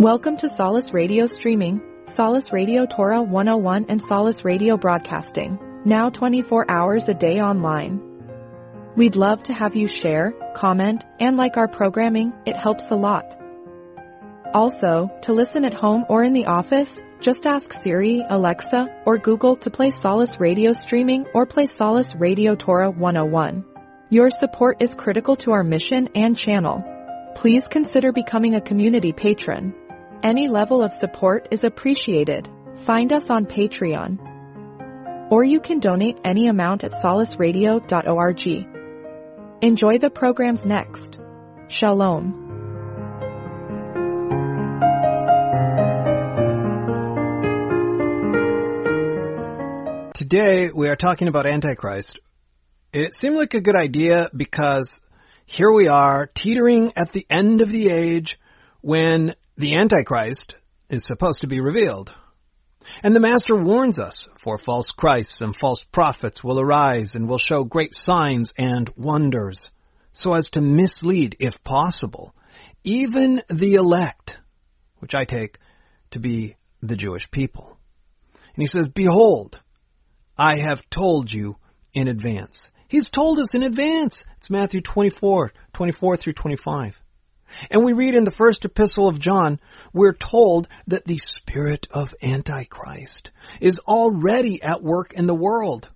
Welcome to Solace Radio Streaming, Solace Radio Torah 101 and Solace Radio Broadcasting, now 24 hours a day online. We'd love to have you share, comment, and like our programming, it helps a lot. Also, to listen at home or in the office, just ask Siri, Alexa, or Google to play Solace Radio Streaming or play Solace Radio Torah 101. Your support is critical to our mission and channel. Please consider becoming a community patron. Any level of support is appreciated. Find us on Patreon. Or you can donate any amount at solaceradio.org. Enjoy the programs next. Shalom. Today we are talking about Antichrist. It seemed like a good idea because here we are teetering at the end of the age when the Antichrist is supposed to be revealed. And the Master warns us, for false Christs and false prophets will arise and will show great signs and wonders, so as to mislead, if possible, even the elect, which I take to be the Jewish people. And he says, Behold, I have told you in advance. He's told us in advance. It's Matthew 24, 24 through 25. And we read in the first epistle of John, we're told that the spirit of Antichrist is already at work in the world.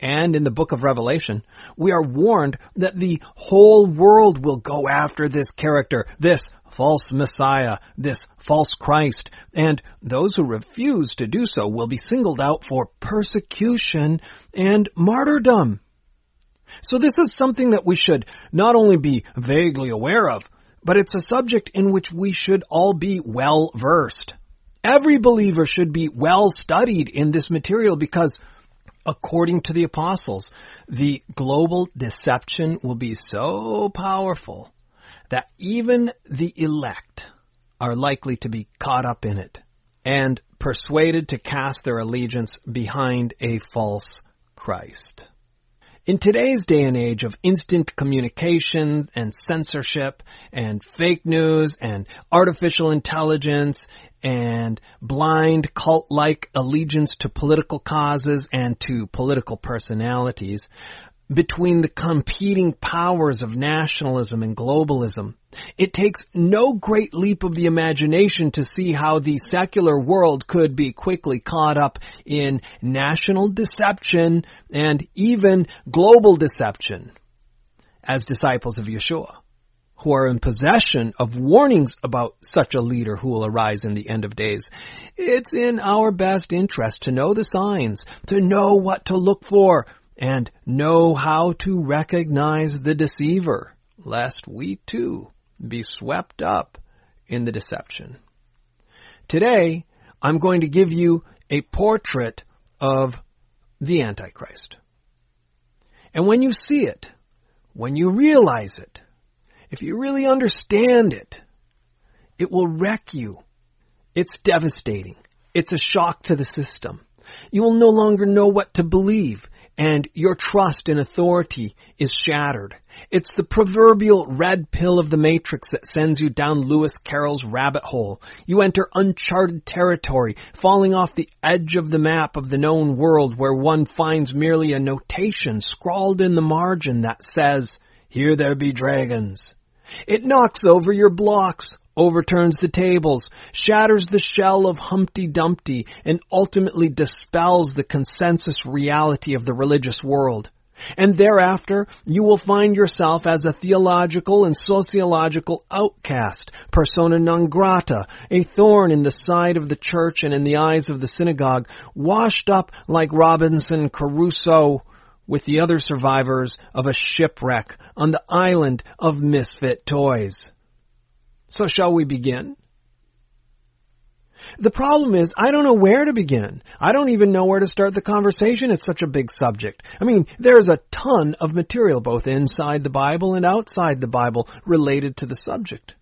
And in the book of Revelation, we are warned that the whole world will go after this character, this false Messiah, this false Christ, and those who refuse to do so will be singled out for persecution and martyrdom. So this is something that we should not only be vaguely aware of, but it's a subject in which we should all be well versed. Every believer should be well studied in this material because according to the apostles, the global deception will be so powerful that even the elect are likely to be caught up in it and persuaded to cast their allegiance behind a false Christ. In today's day and age of instant communication and censorship and fake news and artificial intelligence and blind cult-like allegiance to political causes and to political personalities, between the competing powers of nationalism and globalism. It takes no great leap of the imagination to see how the secular world could be quickly caught up in national deception and even global deception as disciples of Yeshua, who are in possession of warnings about such a leader who will arise in the end of days. It's in our best interest to know the signs, to know what to look for, and know how to recognize the deceiver, lest we too be swept up in the deception. Today, I'm going to give you a portrait of the Antichrist. And when you see it, when you realize it, if you really understand it, it will wreck you. It's devastating. It's a shock to the system. You will no longer know what to believe and your trust in authority is shattered. It's the proverbial red pill of the matrix that sends you down Lewis Carroll's rabbit hole. You enter uncharted territory, falling off the edge of the map of the known world where one finds merely a notation scrawled in the margin that says, here there be dragons. It knocks over your blocks, overturns the tables, shatters the shell of Humpty Dumpty, and ultimately dispels the consensus reality of the religious world. And thereafter, you will find yourself as a theological and sociological outcast, persona non grata, a thorn in the side of the church and in the eyes of the synagogue, washed up like Robinson Crusoe with the other survivors of a shipwreck on the island of misfit toys. So shall we begin? The problem is, I don't know where to begin. I don't even know where to start the conversation. It's such a big subject. I mean, there's a ton of material both inside the Bible and outside the Bible related to the subject.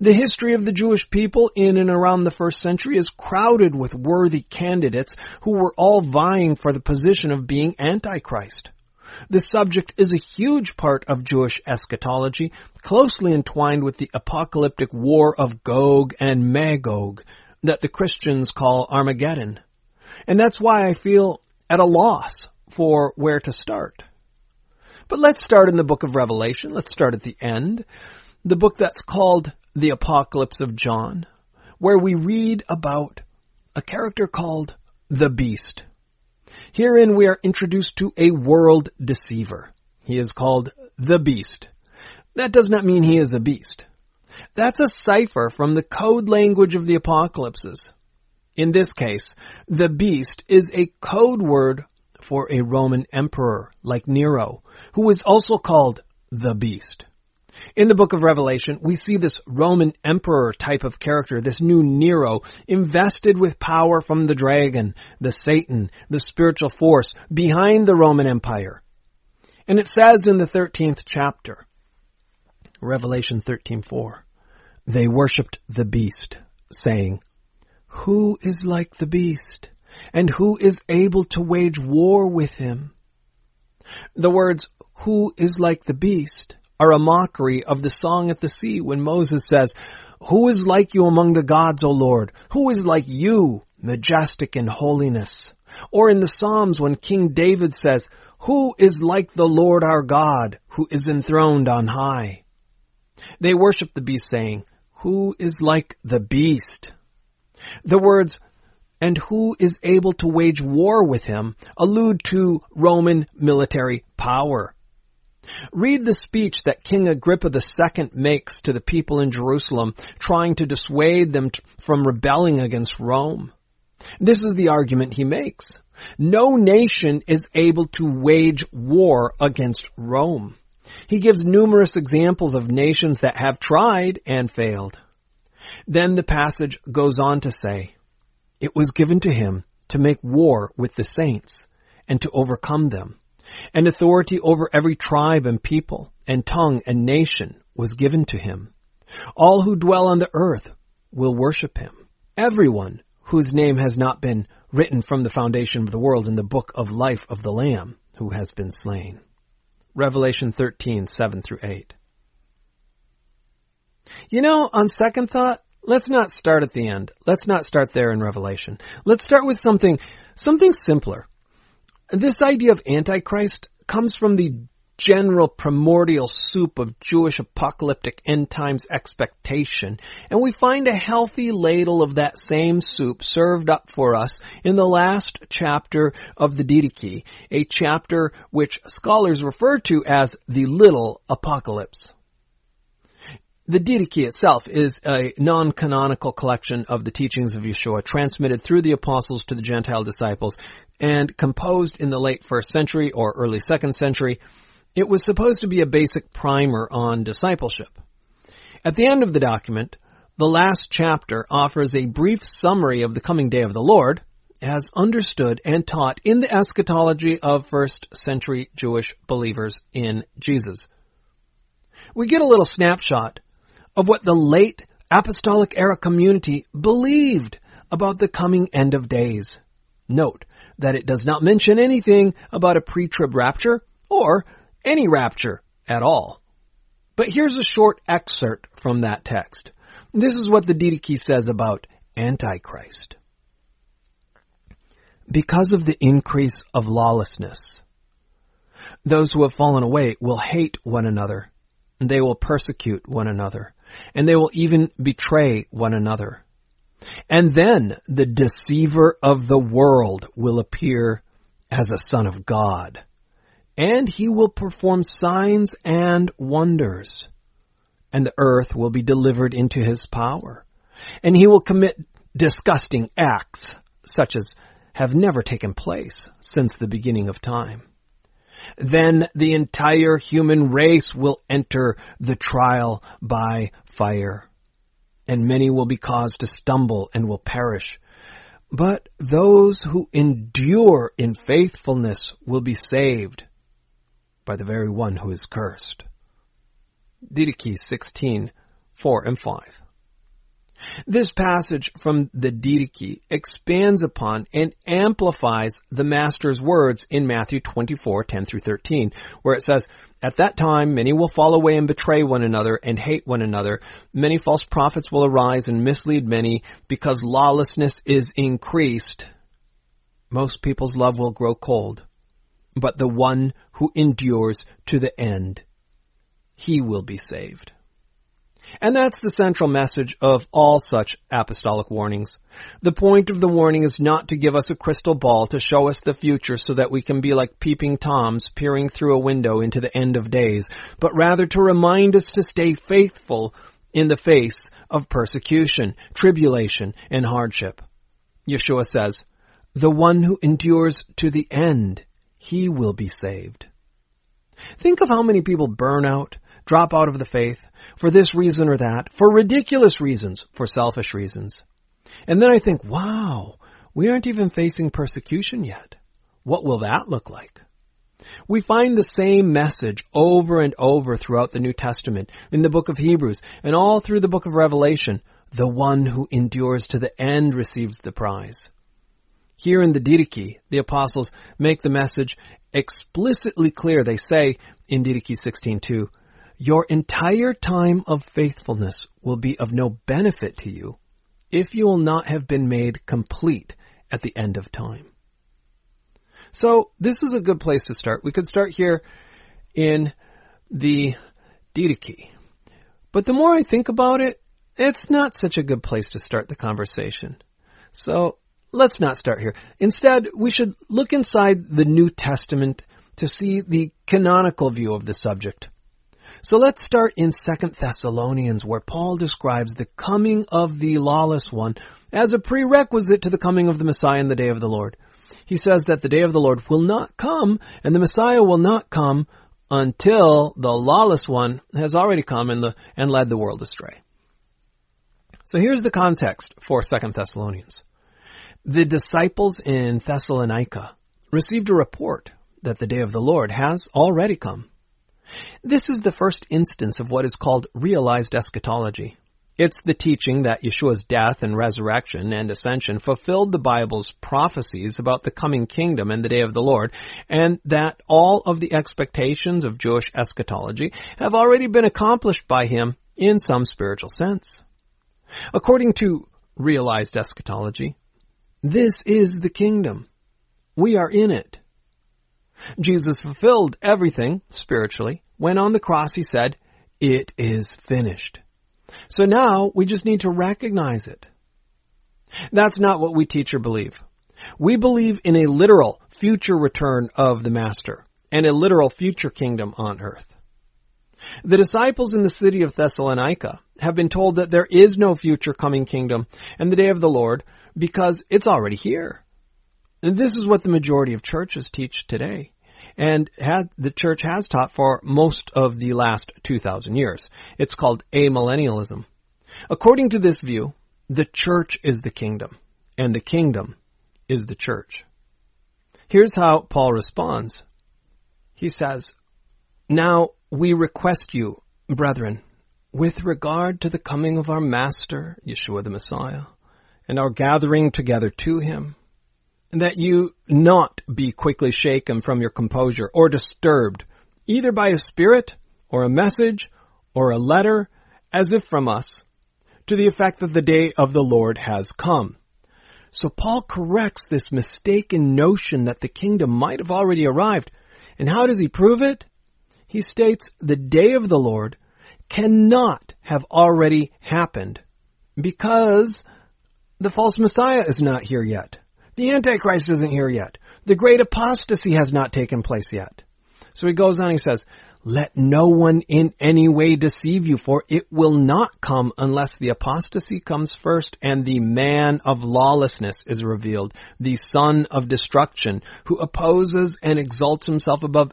The history of the Jewish people in and around the first century is crowded with worthy candidates who were all vying for the position of being Antichrist. The subject is a huge part of Jewish eschatology, closely entwined with the apocalyptic war of Gog and Magog that the Christians call Armageddon. And that's why I feel at a loss for where to start. But let's start in the book of Revelation. Let's start at the end. The book that's called the Apocalypse of John, where we read about a character called the Beast. Herein we are introduced to a world deceiver. He is called the Beast. That does not mean he is a beast. That's a cipher from the code language of the apocalypses. In this case, the beast is a code word for a Roman emperor like Nero, who was also called the beast. In the book of Revelation, we see this Roman emperor type of character, this new Nero, invested with power from the dragon, the Satan, the spiritual force behind the Roman Empire. And it says in the 13th chapter, Revelation 13:4, they worshipped the beast, saying, Who is like the beast? And who is able to wage war with him? The words, who is like the beast, are a mockery of the song at the sea when Moses says, Who is like you among the gods, O Lord? Who is like you, majestic in holiness? Or in the Psalms when King David says, Who is like the Lord our God, who is enthroned on high? They worship the beast saying, Who is like the beast? The words, and who is able to wage war with him allude to Roman military power. Read the speech that King Agrippa II makes to the people in Jerusalem, trying to dissuade them from rebelling against Rome. This is the argument he makes. No nation is able to wage war against Rome. He gives numerous examples of nations that have tried and failed. Then the passage goes on to say, It was given to him to make war with the saints and to overcome them and authority over every tribe and people and tongue and nation was given to him. All who dwell on the earth will worship him. Everyone whose name has not been written from the foundation of the world in the book of life of the Lamb who has been slain. Revelation 13, 7 through 8. You know, on second thought, let's not start at the end. Let's not start there in Revelation. Let's start with something, something simpler. This idea of Antichrist comes from the general primordial soup of Jewish apocalyptic end times expectation, and we find a healthy ladle of that same soup served up for us in the last chapter of the Didache, a chapter which scholars refer to as the Little Apocalypse. The Didache itself is a non-canonical collection of the teachings of Yeshua transmitted through the apostles to the Gentile disciples and composed in the late first century or early second century. It was supposed to be a basic primer on discipleship. At the end of the document, the last chapter offers a brief summary of the coming day of the Lord as understood and taught in the eschatology of first century Jewish believers in Jesus. We get a little snapshot of what the late apostolic era community believed about the coming end of days. Note that it does not mention anything about a pre-trib rapture or any rapture at all. But here's a short excerpt from that text. This is what the Didache says about Antichrist. Because of the increase of lawlessness, those who have fallen away will hate one another, and they will persecute one another and they will even betray one another. And then the deceiver of the world will appear as a son of God, and he will perform signs and wonders, and the earth will be delivered into his power, and he will commit disgusting acts such as have never taken place since the beginning of time. Then the entire human race will enter the trial by fire, and many will be caused to stumble and will perish. But those who endure in faithfulness will be saved by the very one who is cursed. Didache 16, 4 and 5. This passage from the Didache expands upon and amplifies the Master's words in Matthew 24, 10 through 13, where it says, At that time many will fall away and betray one another and hate one another. Many false prophets will arise and mislead many because lawlessness is increased. Most people's love will grow cold, but the one who endures to the end, he will be saved. And that's the central message of all such apostolic warnings. The point of the warning is not to give us a crystal ball to show us the future so that we can be like peeping toms peering through a window into the end of days, but rather to remind us to stay faithful in the face of persecution, tribulation, and hardship. Yeshua says, the one who endures to the end, he will be saved. Think of how many people burn out, drop out of the faith, for this reason or that, for ridiculous reasons, for selfish reasons. And then I think, wow, we aren't even facing persecution yet. What will that look like? We find the same message over and over throughout the New Testament, in the book of Hebrews, and all through the book of Revelation. The one who endures to the end receives the prize. Here in the Didache, the apostles make the message explicitly clear. They say in Didache 16:2, your entire time of faithfulness will be of no benefit to you if you will not have been made complete at the end of time. So this is a good place to start. We could start here in the Didache. But the more I think about it, it's not such a good place to start the conversation. So let's not start here. Instead, we should look inside the New Testament to see the canonical view of the subject. So let's start in Second Thessalonians where Paul describes the coming of the lawless one as a prerequisite to the coming of the Messiah in the day of the Lord. He says that the day of the Lord will not come and the Messiah will not come until the lawless one has already come and, the, and led the world astray. So here's the context for Second Thessalonians. The disciples in Thessalonica received a report that the day of the Lord has already come. This is the first instance of what is called realized eschatology. It's the teaching that Yeshua's death and resurrection and ascension fulfilled the Bible's prophecies about the coming kingdom and the day of the Lord, and that all of the expectations of Jewish eschatology have already been accomplished by him in some spiritual sense. According to realized eschatology, this is the kingdom. We are in it. Jesus fulfilled everything spiritually when on the cross he said, it is finished. So now we just need to recognize it. That's not what we teach or believe. We believe in a literal future return of the Master and a literal future kingdom on earth. The disciples in the city of Thessalonica have been told that there is no future coming kingdom and the day of the Lord because it's already here. And this is what the majority of churches teach today and had, the church has taught for most of the last 2,000 years. It's called amillennialism. According to this view, the church is the kingdom, and the kingdom is the church. Here's how Paul responds. He says, Now we request you, brethren, with regard to the coming of our Master, Yeshua the Messiah, and our gathering together to him, that you not be quickly shaken from your composure or disturbed, either by a spirit or a message or a letter, as if from us, to the effect that the day of the Lord has come. So Paul corrects this mistaken notion that the kingdom might have already arrived. And how does he prove it? He states the day of the Lord cannot have already happened because the false Messiah is not here yet. The Antichrist isn't here yet. The great apostasy has not taken place yet. So he goes on, he says, let no one in any way deceive you, for it will not come unless the apostasy comes first and the man of lawlessness is revealed, the son of destruction, who opposes and exalts himself above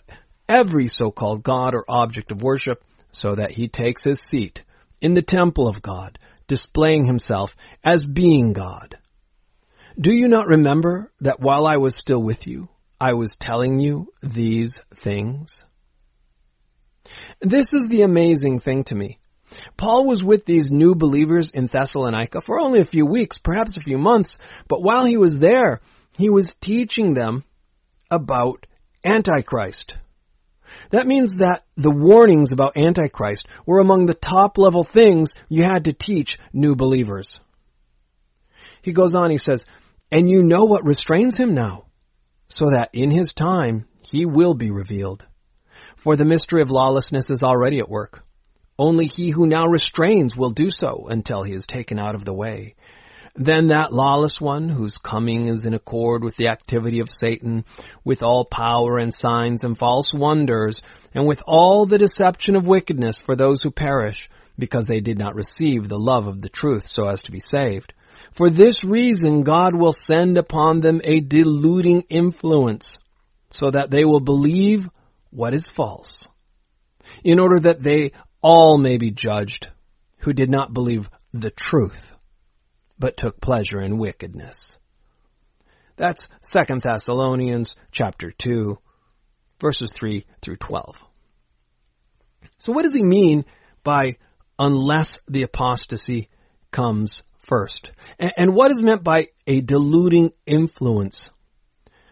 every so-called God or object of worship, so that he takes his seat in the temple of God, displaying himself as being God. Do you not remember that while I was still with you, I was telling you these things? This is the amazing thing to me. Paul was with these new believers in Thessalonica for only a few weeks, perhaps a few months, but while he was there, he was teaching them about Antichrist. That means that the warnings about Antichrist were among the top level things you had to teach new believers. He goes on, he says, and you know what restrains him now, so that in his time he will be revealed. For the mystery of lawlessness is already at work. Only he who now restrains will do so until he is taken out of the way. Then that lawless one, whose coming is in accord with the activity of Satan, with all power and signs and false wonders, and with all the deception of wickedness for those who perish, because they did not receive the love of the truth so as to be saved. For this reason God will send upon them a deluding influence, so that they will believe what is false, in order that they all may be judged who did not believe the truth but took pleasure in wickedness. That's 2 Thessalonians chapter 2, verses 3 through 12. So what does he mean by unless the apostasy comes first? And, what is meant by a deluding influence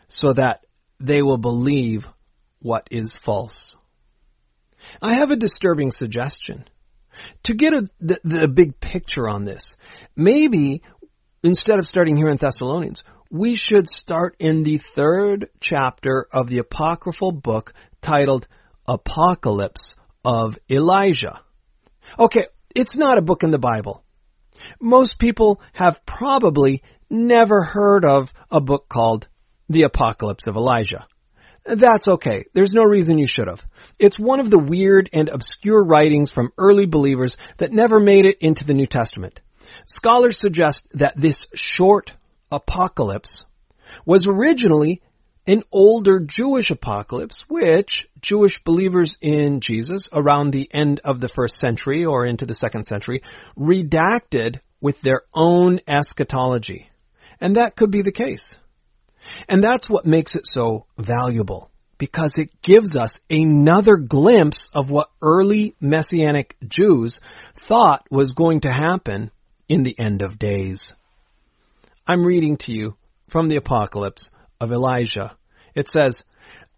so that they will believe what is false? I have a disturbing suggestion. To get a, the, the big picture on this, maybe instead of starting here in Thessalonians, we should start in the third chapter of the apocryphal book titled Apocalypse of Elijah. Okay, it's not a book in the Bible. Most people have probably never heard of a book called The Apocalypse of Elijah. That's okay. There's no reason you should have. It's one of the weird and obscure writings from early believers that never made it into the New Testament. Scholars suggest that this short apocalypse was originally an older Jewish apocalypse, which Jewish believers in Jesus around the end of the first century or into the second century redacted with their own eschatology. And that could be the case. And that's what makes it so valuable because it gives us another glimpse of what early Messianic Jews thought was going to happen in the end of days. I'm reading to you from the Apocalypse of Elijah. It says,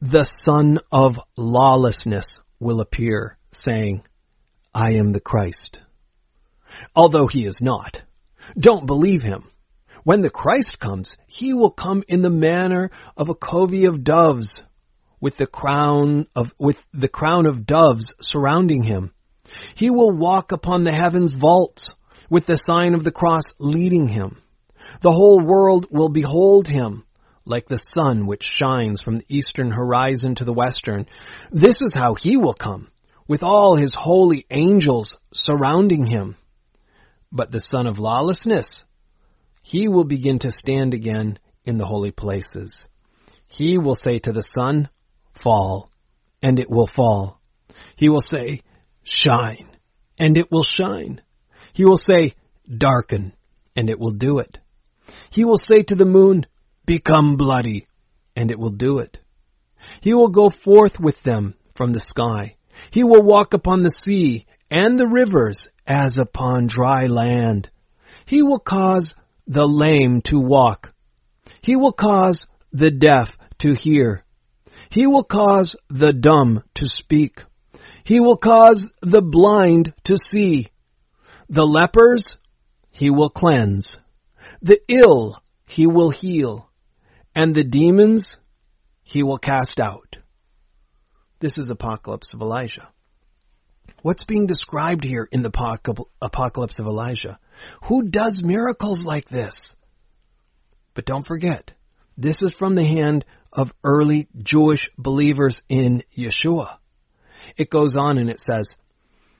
the son of lawlessness will appear saying, I am the Christ. Although he is not. Don't believe him. When the Christ comes, he will come in the manner of a covey of doves, with the crown of, with the crown of doves surrounding him. He will walk upon the heaven's vaults, with the sign of the cross leading him. The whole world will behold him, like the sun which shines from the eastern horizon to the western. This is how he will come, with all his holy angels surrounding him. But the son of lawlessness he will begin to stand again in the holy places. He will say to the sun, fall, and it will fall. He will say, shine, and it will shine. He will say, darken, and it will do it. He will say to the moon, become bloody, and it will do it. He will go forth with them from the sky. He will walk upon the sea and the rivers as upon dry land. He will cause the lame to walk. He will cause the deaf to hear. He will cause the dumb to speak. He will cause the blind to see. The lepers he will cleanse. The ill he will heal. And the demons he will cast out. This is Apocalypse of Elijah. What's being described here in the Apocalypse of Elijah? Who does miracles like this? But don't forget, this is from the hand of early Jewish believers in Yeshua. It goes on and it says,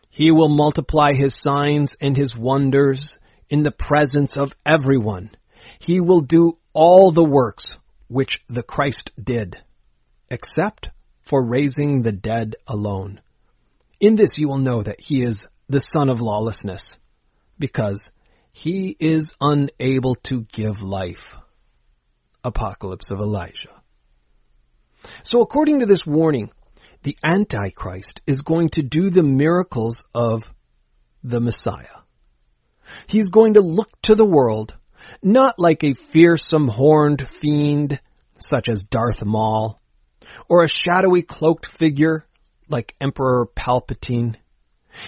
He will multiply His signs and His wonders in the presence of everyone. He will do all the works which the Christ did, except for raising the dead alone. In this you will know that he is the son of lawlessness, because he is unable to give life. Apocalypse of Elijah. So according to this warning, the Antichrist is going to do the miracles of the Messiah. He's going to look to the world not like a fearsome horned fiend such as Darth Maul, or a shadowy cloaked figure like Emperor Palpatine.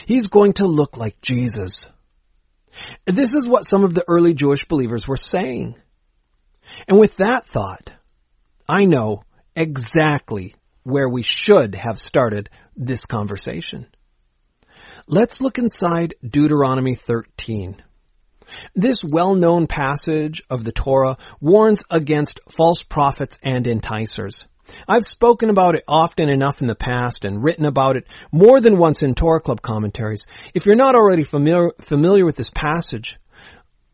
He's going to look like Jesus. This is what some of the early Jewish believers were saying. And with that thought, I know exactly where we should have started this conversation. Let's look inside Deuteronomy 13. This well-known passage of the Torah warns against false prophets and enticers. I've spoken about it often enough in the past and written about it more than once in Torah Club commentaries. If you're not already familiar, familiar with this passage,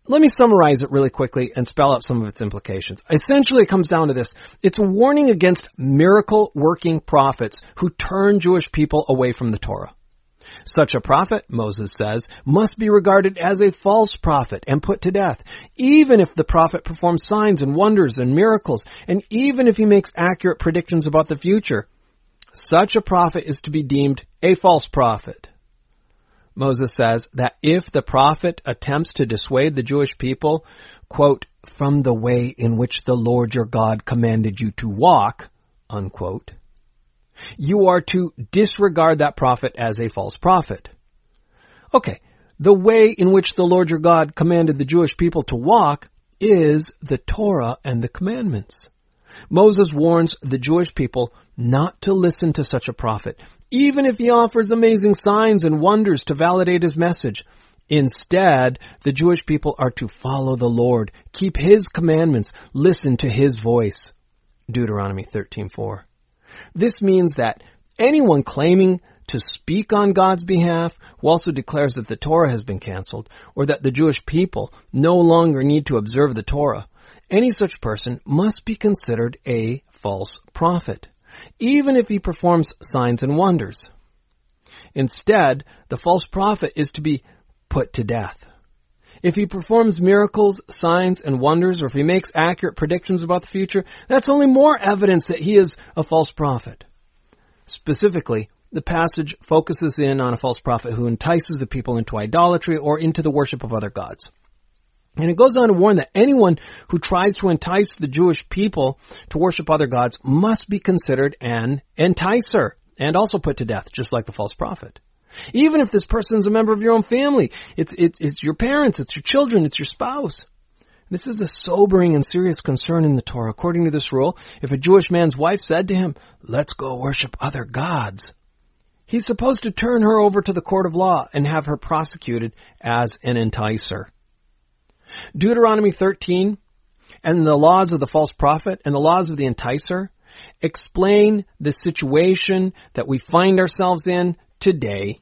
let me summarize it really quickly and spell out some of its implications. Essentially, it comes down to this. It's a warning against miracle working prophets who turn Jewish people away from the Torah. Such a prophet, Moses says, must be regarded as a false prophet and put to death, even if the prophet performs signs and wonders and miracles, and even if he makes accurate predictions about the future. Such a prophet is to be deemed a false prophet. Moses says that if the prophet attempts to dissuade the Jewish people, quote, from the way in which the Lord your God commanded you to walk, unquote, you are to disregard that prophet as a false prophet. Okay, the way in which the Lord your God commanded the Jewish people to walk is the Torah and the commandments. Moses warns the Jewish people not to listen to such a prophet, even if he offers amazing signs and wonders to validate his message. Instead, the Jewish people are to follow the Lord, keep his commandments, listen to his voice. Deuteronomy 13:4. This means that anyone claiming to speak on God's behalf who also declares that the Torah has been canceled or that the Jewish people no longer need to observe the Torah, any such person must be considered a false prophet, even if he performs signs and wonders. Instead, the false prophet is to be put to death. If he performs miracles, signs, and wonders, or if he makes accurate predictions about the future, that's only more evidence that he is a false prophet. Specifically, the passage focuses in on a false prophet who entices the people into idolatry or into the worship of other gods. And it goes on to warn that anyone who tries to entice the Jewish people to worship other gods must be considered an enticer and also put to death, just like the false prophet. Even if this person is a member of your own family, it's, it's, it's your parents, it's your children, it's your spouse. This is a sobering and serious concern in the Torah. According to this rule, if a Jewish man's wife said to him, let's go worship other gods, he's supposed to turn her over to the court of law and have her prosecuted as an enticer. Deuteronomy 13 and the laws of the false prophet and the laws of the enticer explain the situation that we find ourselves in today.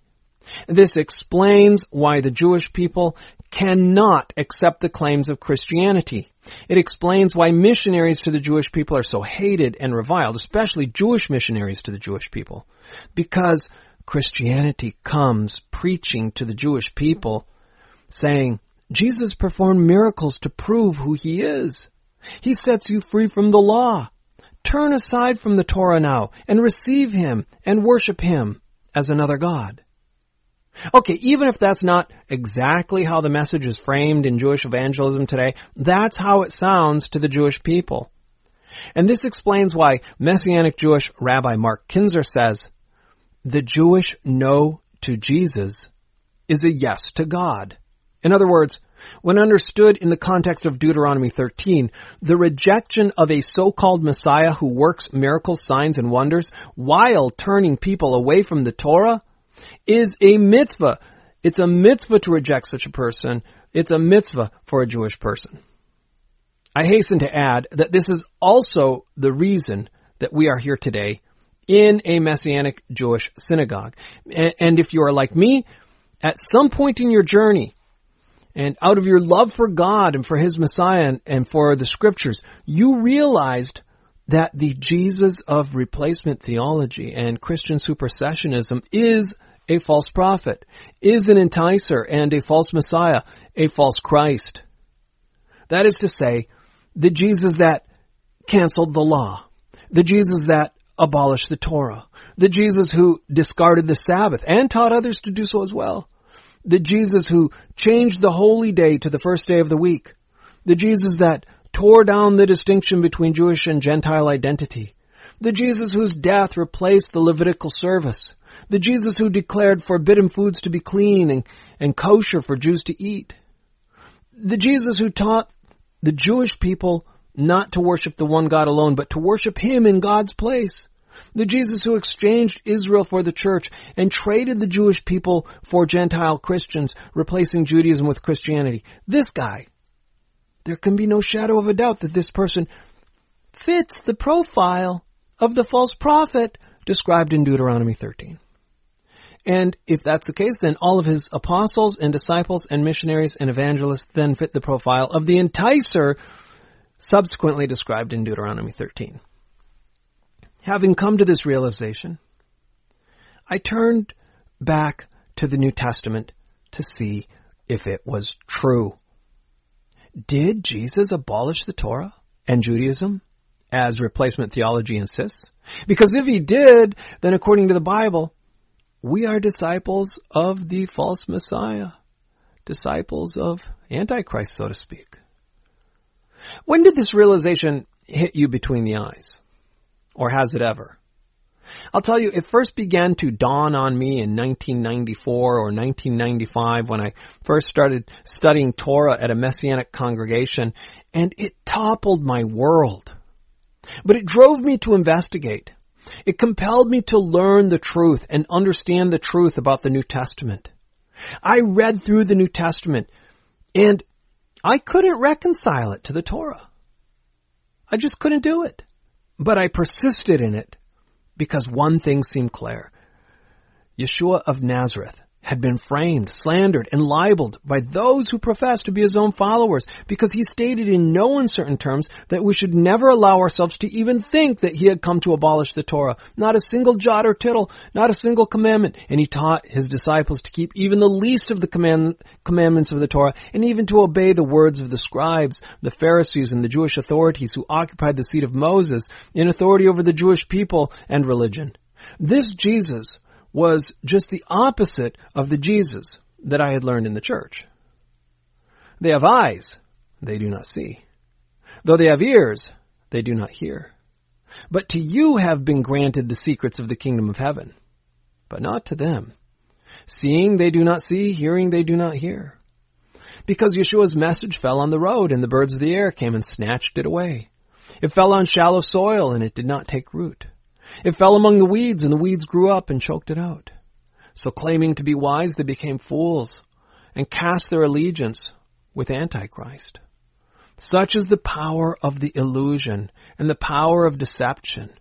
This explains why the Jewish people cannot accept the claims of Christianity. It explains why missionaries to the Jewish people are so hated and reviled, especially Jewish missionaries to the Jewish people. Because Christianity comes preaching to the Jewish people saying, Jesus performed miracles to prove who he is. He sets you free from the law. Turn aside from the Torah now and receive him and worship him as another God. Okay, even if that's not exactly how the message is framed in Jewish evangelism today, that's how it sounds to the Jewish people. And this explains why Messianic Jewish Rabbi Mark Kinzer says, the Jewish no to Jesus is a yes to God. In other words, when understood in the context of Deuteronomy 13, the rejection of a so-called Messiah who works miracles, signs, and wonders while turning people away from the Torah is a mitzvah. It's a mitzvah to reject such a person. It's a mitzvah for a Jewish person. I hasten to add that this is also the reason that we are here today in a Messianic Jewish synagogue. And if you are like me, at some point in your journey, and out of your love for God and for His Messiah and, and for the scriptures, you realized that the Jesus of replacement theology and Christian supersessionism is a false prophet, is an enticer and a false Messiah, a false Christ. That is to say, the Jesus that canceled the law, the Jesus that abolished the Torah, the Jesus who discarded the Sabbath and taught others to do so as well, The Jesus who changed the holy day to the first day of the week. The Jesus that tore down the distinction between Jewish and Gentile identity. The Jesus whose death replaced the Levitical service. The Jesus who declared forbidden foods to be clean and, and kosher for Jews to eat. The Jesus who taught the Jewish people not to worship the one God alone, but to worship Him in God's place. The Jesus who exchanged Israel for the church and traded the Jewish people for Gentile Christians, replacing Judaism with Christianity. This guy, there can be no shadow of a doubt that this person fits the profile of the false prophet described in Deuteronomy 13. And if that's the case, then all of his apostles and disciples and missionaries and evangelists then fit the profile of the enticer subsequently described in Deuteronomy 13. Having come to this realization, I turned back to the New Testament to see if it was true. Did Jesus abolish the Torah and Judaism as replacement theology insists? Because if he did, then according to the Bible, we are disciples of the false Messiah, disciples of Antichrist, so to speak. When did this realization hit you between the eyes? Or has it ever? I'll tell you, it first began to dawn on me in 1994 or 1995 when I first started studying Torah at a Messianic congregation, and it toppled my world. But it drove me to investigate. It compelled me to learn the truth and understand the truth about the New Testament. I read through the New Testament and I couldn't reconcile it to the Torah. I just couldn't do it. But I persisted in it because one thing seemed clear. Yeshua of Nazareth had been framed, slandered, and libeled by those who professed to be his own followers because he stated in no uncertain terms that we should never allow ourselves to even think that he had come to abolish the Torah. Not a single jot or tittle, not a single commandment. And he taught his disciples to keep even the least of the command, commandments of the Torah and even to obey the words of the scribes, the Pharisees, and the Jewish authorities who occupied the seat of Moses in authority over the Jewish people and religion. This Jesus was just the opposite of the Jesus that I had learned in the church. They have eyes, they do not see. Though they have ears, they do not hear. But to you have been granted the secrets of the kingdom of heaven, but not to them. Seeing they do not see, hearing they do not hear. Because Yeshua's message fell on the road and the birds of the air came and snatched it away. It fell on shallow soil and it did not take root. It fell among the weeds and the weeds grew up and choked it out. So claiming to be wise, they became fools and cast their allegiance with Antichrist. Such is the power of the illusion and the power of deception,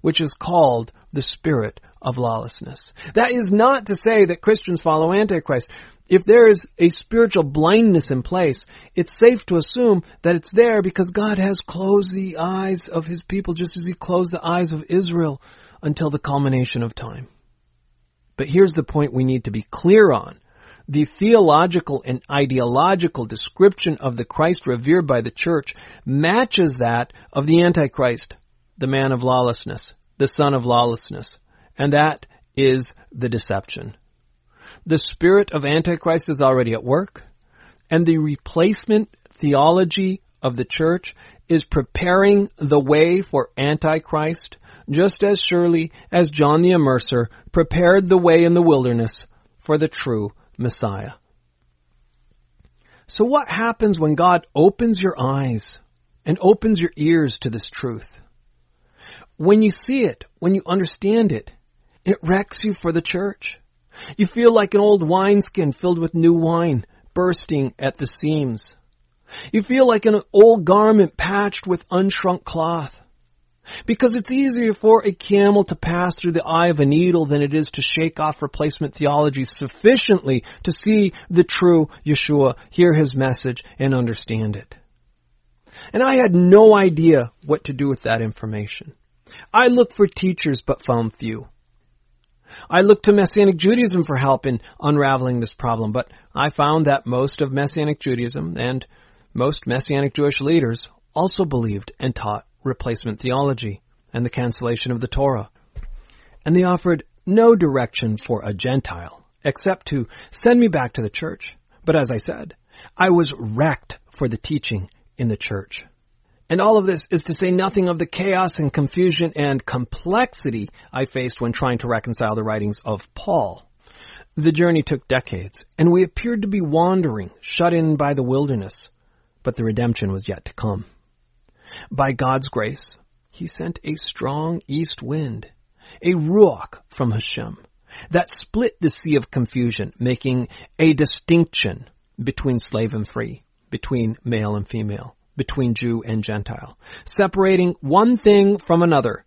which is called the spirit of lawlessness. That is not to say that Christians follow Antichrist. If there is a spiritual blindness in place, it's safe to assume that it's there because God has closed the eyes of His people just as He closed the eyes of Israel until the culmination of time. But here's the point we need to be clear on. The theological and ideological description of the Christ revered by the church matches that of the Antichrist, the man of lawlessness, the son of lawlessness. And that is the deception. The spirit of Antichrist is already at work, and the replacement theology of the church is preparing the way for Antichrist just as surely as John the Immerser prepared the way in the wilderness for the true Messiah. So what happens when God opens your eyes and opens your ears to this truth? When you see it, when you understand it, it wrecks you for the church. You feel like an old wineskin filled with new wine, bursting at the seams. You feel like an old garment patched with unshrunk cloth. Because it's easier for a camel to pass through the eye of a needle than it is to shake off replacement theology sufficiently to see the true Yeshua, hear his message, and understand it. And I had no idea what to do with that information. I looked for teachers but found few. I looked to Messianic Judaism for help in unraveling this problem, but I found that most of Messianic Judaism and most Messianic Jewish leaders also believed and taught replacement theology and the cancellation of the Torah. And they offered no direction for a Gentile except to send me back to the church. But as I said, I was wrecked for the teaching in the church. And all of this is to say nothing of the chaos and confusion and complexity I faced when trying to reconcile the writings of Paul. The journey took decades, and we appeared to be wandering, shut in by the wilderness, but the redemption was yet to come. By God's grace, He sent a strong east wind, a ruach from Hashem, that split the sea of confusion, making a distinction between slave and free, between male and female, between Jew and Gentile, separating one thing from another,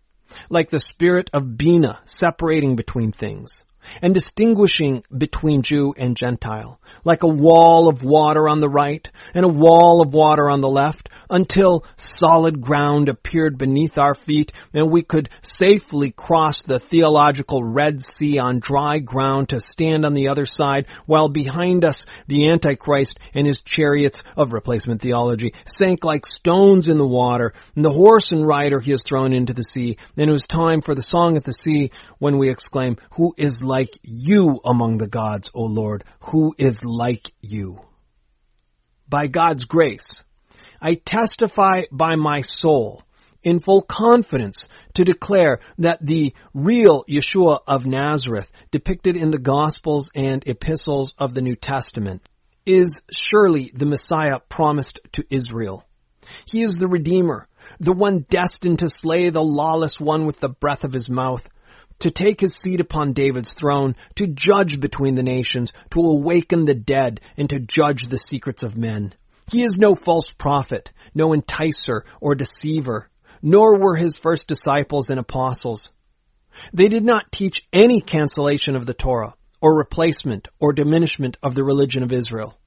like the spirit of Bina separating between things. And distinguishing between Jew and Gentile, like a wall of water on the right and a wall of water on the left, until solid ground appeared beneath our feet and we could safely cross the theological Red Sea on dry ground to stand on the other side while behind us the Antichrist and his chariots of replacement theology sank like stones in the water and the horse and rider he has thrown into the sea. And it was time for the song at the sea when we exclaim, who is like you among the gods, O Lord? Who is like you? By God's grace, I testify by my soul in full confidence to declare that the real Yeshua of Nazareth depicted in the Gospels and epistles of the New Testament is surely the Messiah promised to Israel. He is the Redeemer, the one destined to slay the lawless one with the breath of his mouth, to take his seat upon David's throne, to judge between the nations, to awaken the dead, and to judge the secrets of men. He is no false prophet, no enticer or deceiver, nor were his first disciples and apostles. They did not teach any cancellation of the Torah, or replacement or diminishment of the religion of Israel.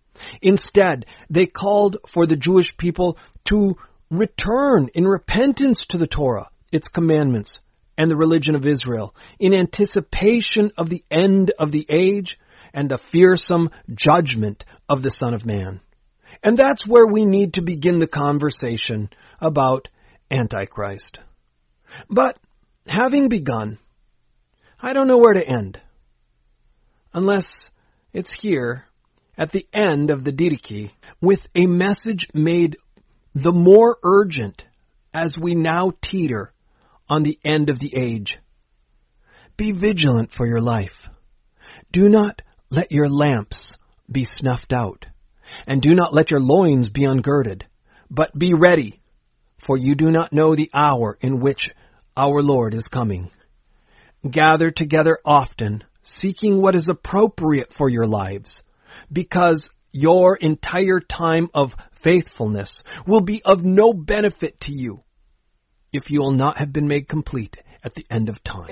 Instead, they called for the Jewish people to return in repentance to the Torah, its commandments, and the religion of Israel, in anticipation of the end of the age and the fearsome judgment of the Son of Man. And that's where we need to begin the conversation about Antichrist. But having begun, I don't know where to end. Unless it's here at the end of the Didache with a message made the more urgent as we now teeter on the end of the age. Be vigilant for your life. Do not let your lamps be snuffed out. And do not let your loins be ungirded, but be ready, for you do not know the hour in which our Lord is coming. Gather together often, seeking what is appropriate for your lives, because your entire time of faithfulness will be of no benefit to you if you will not have been made complete at the end of time.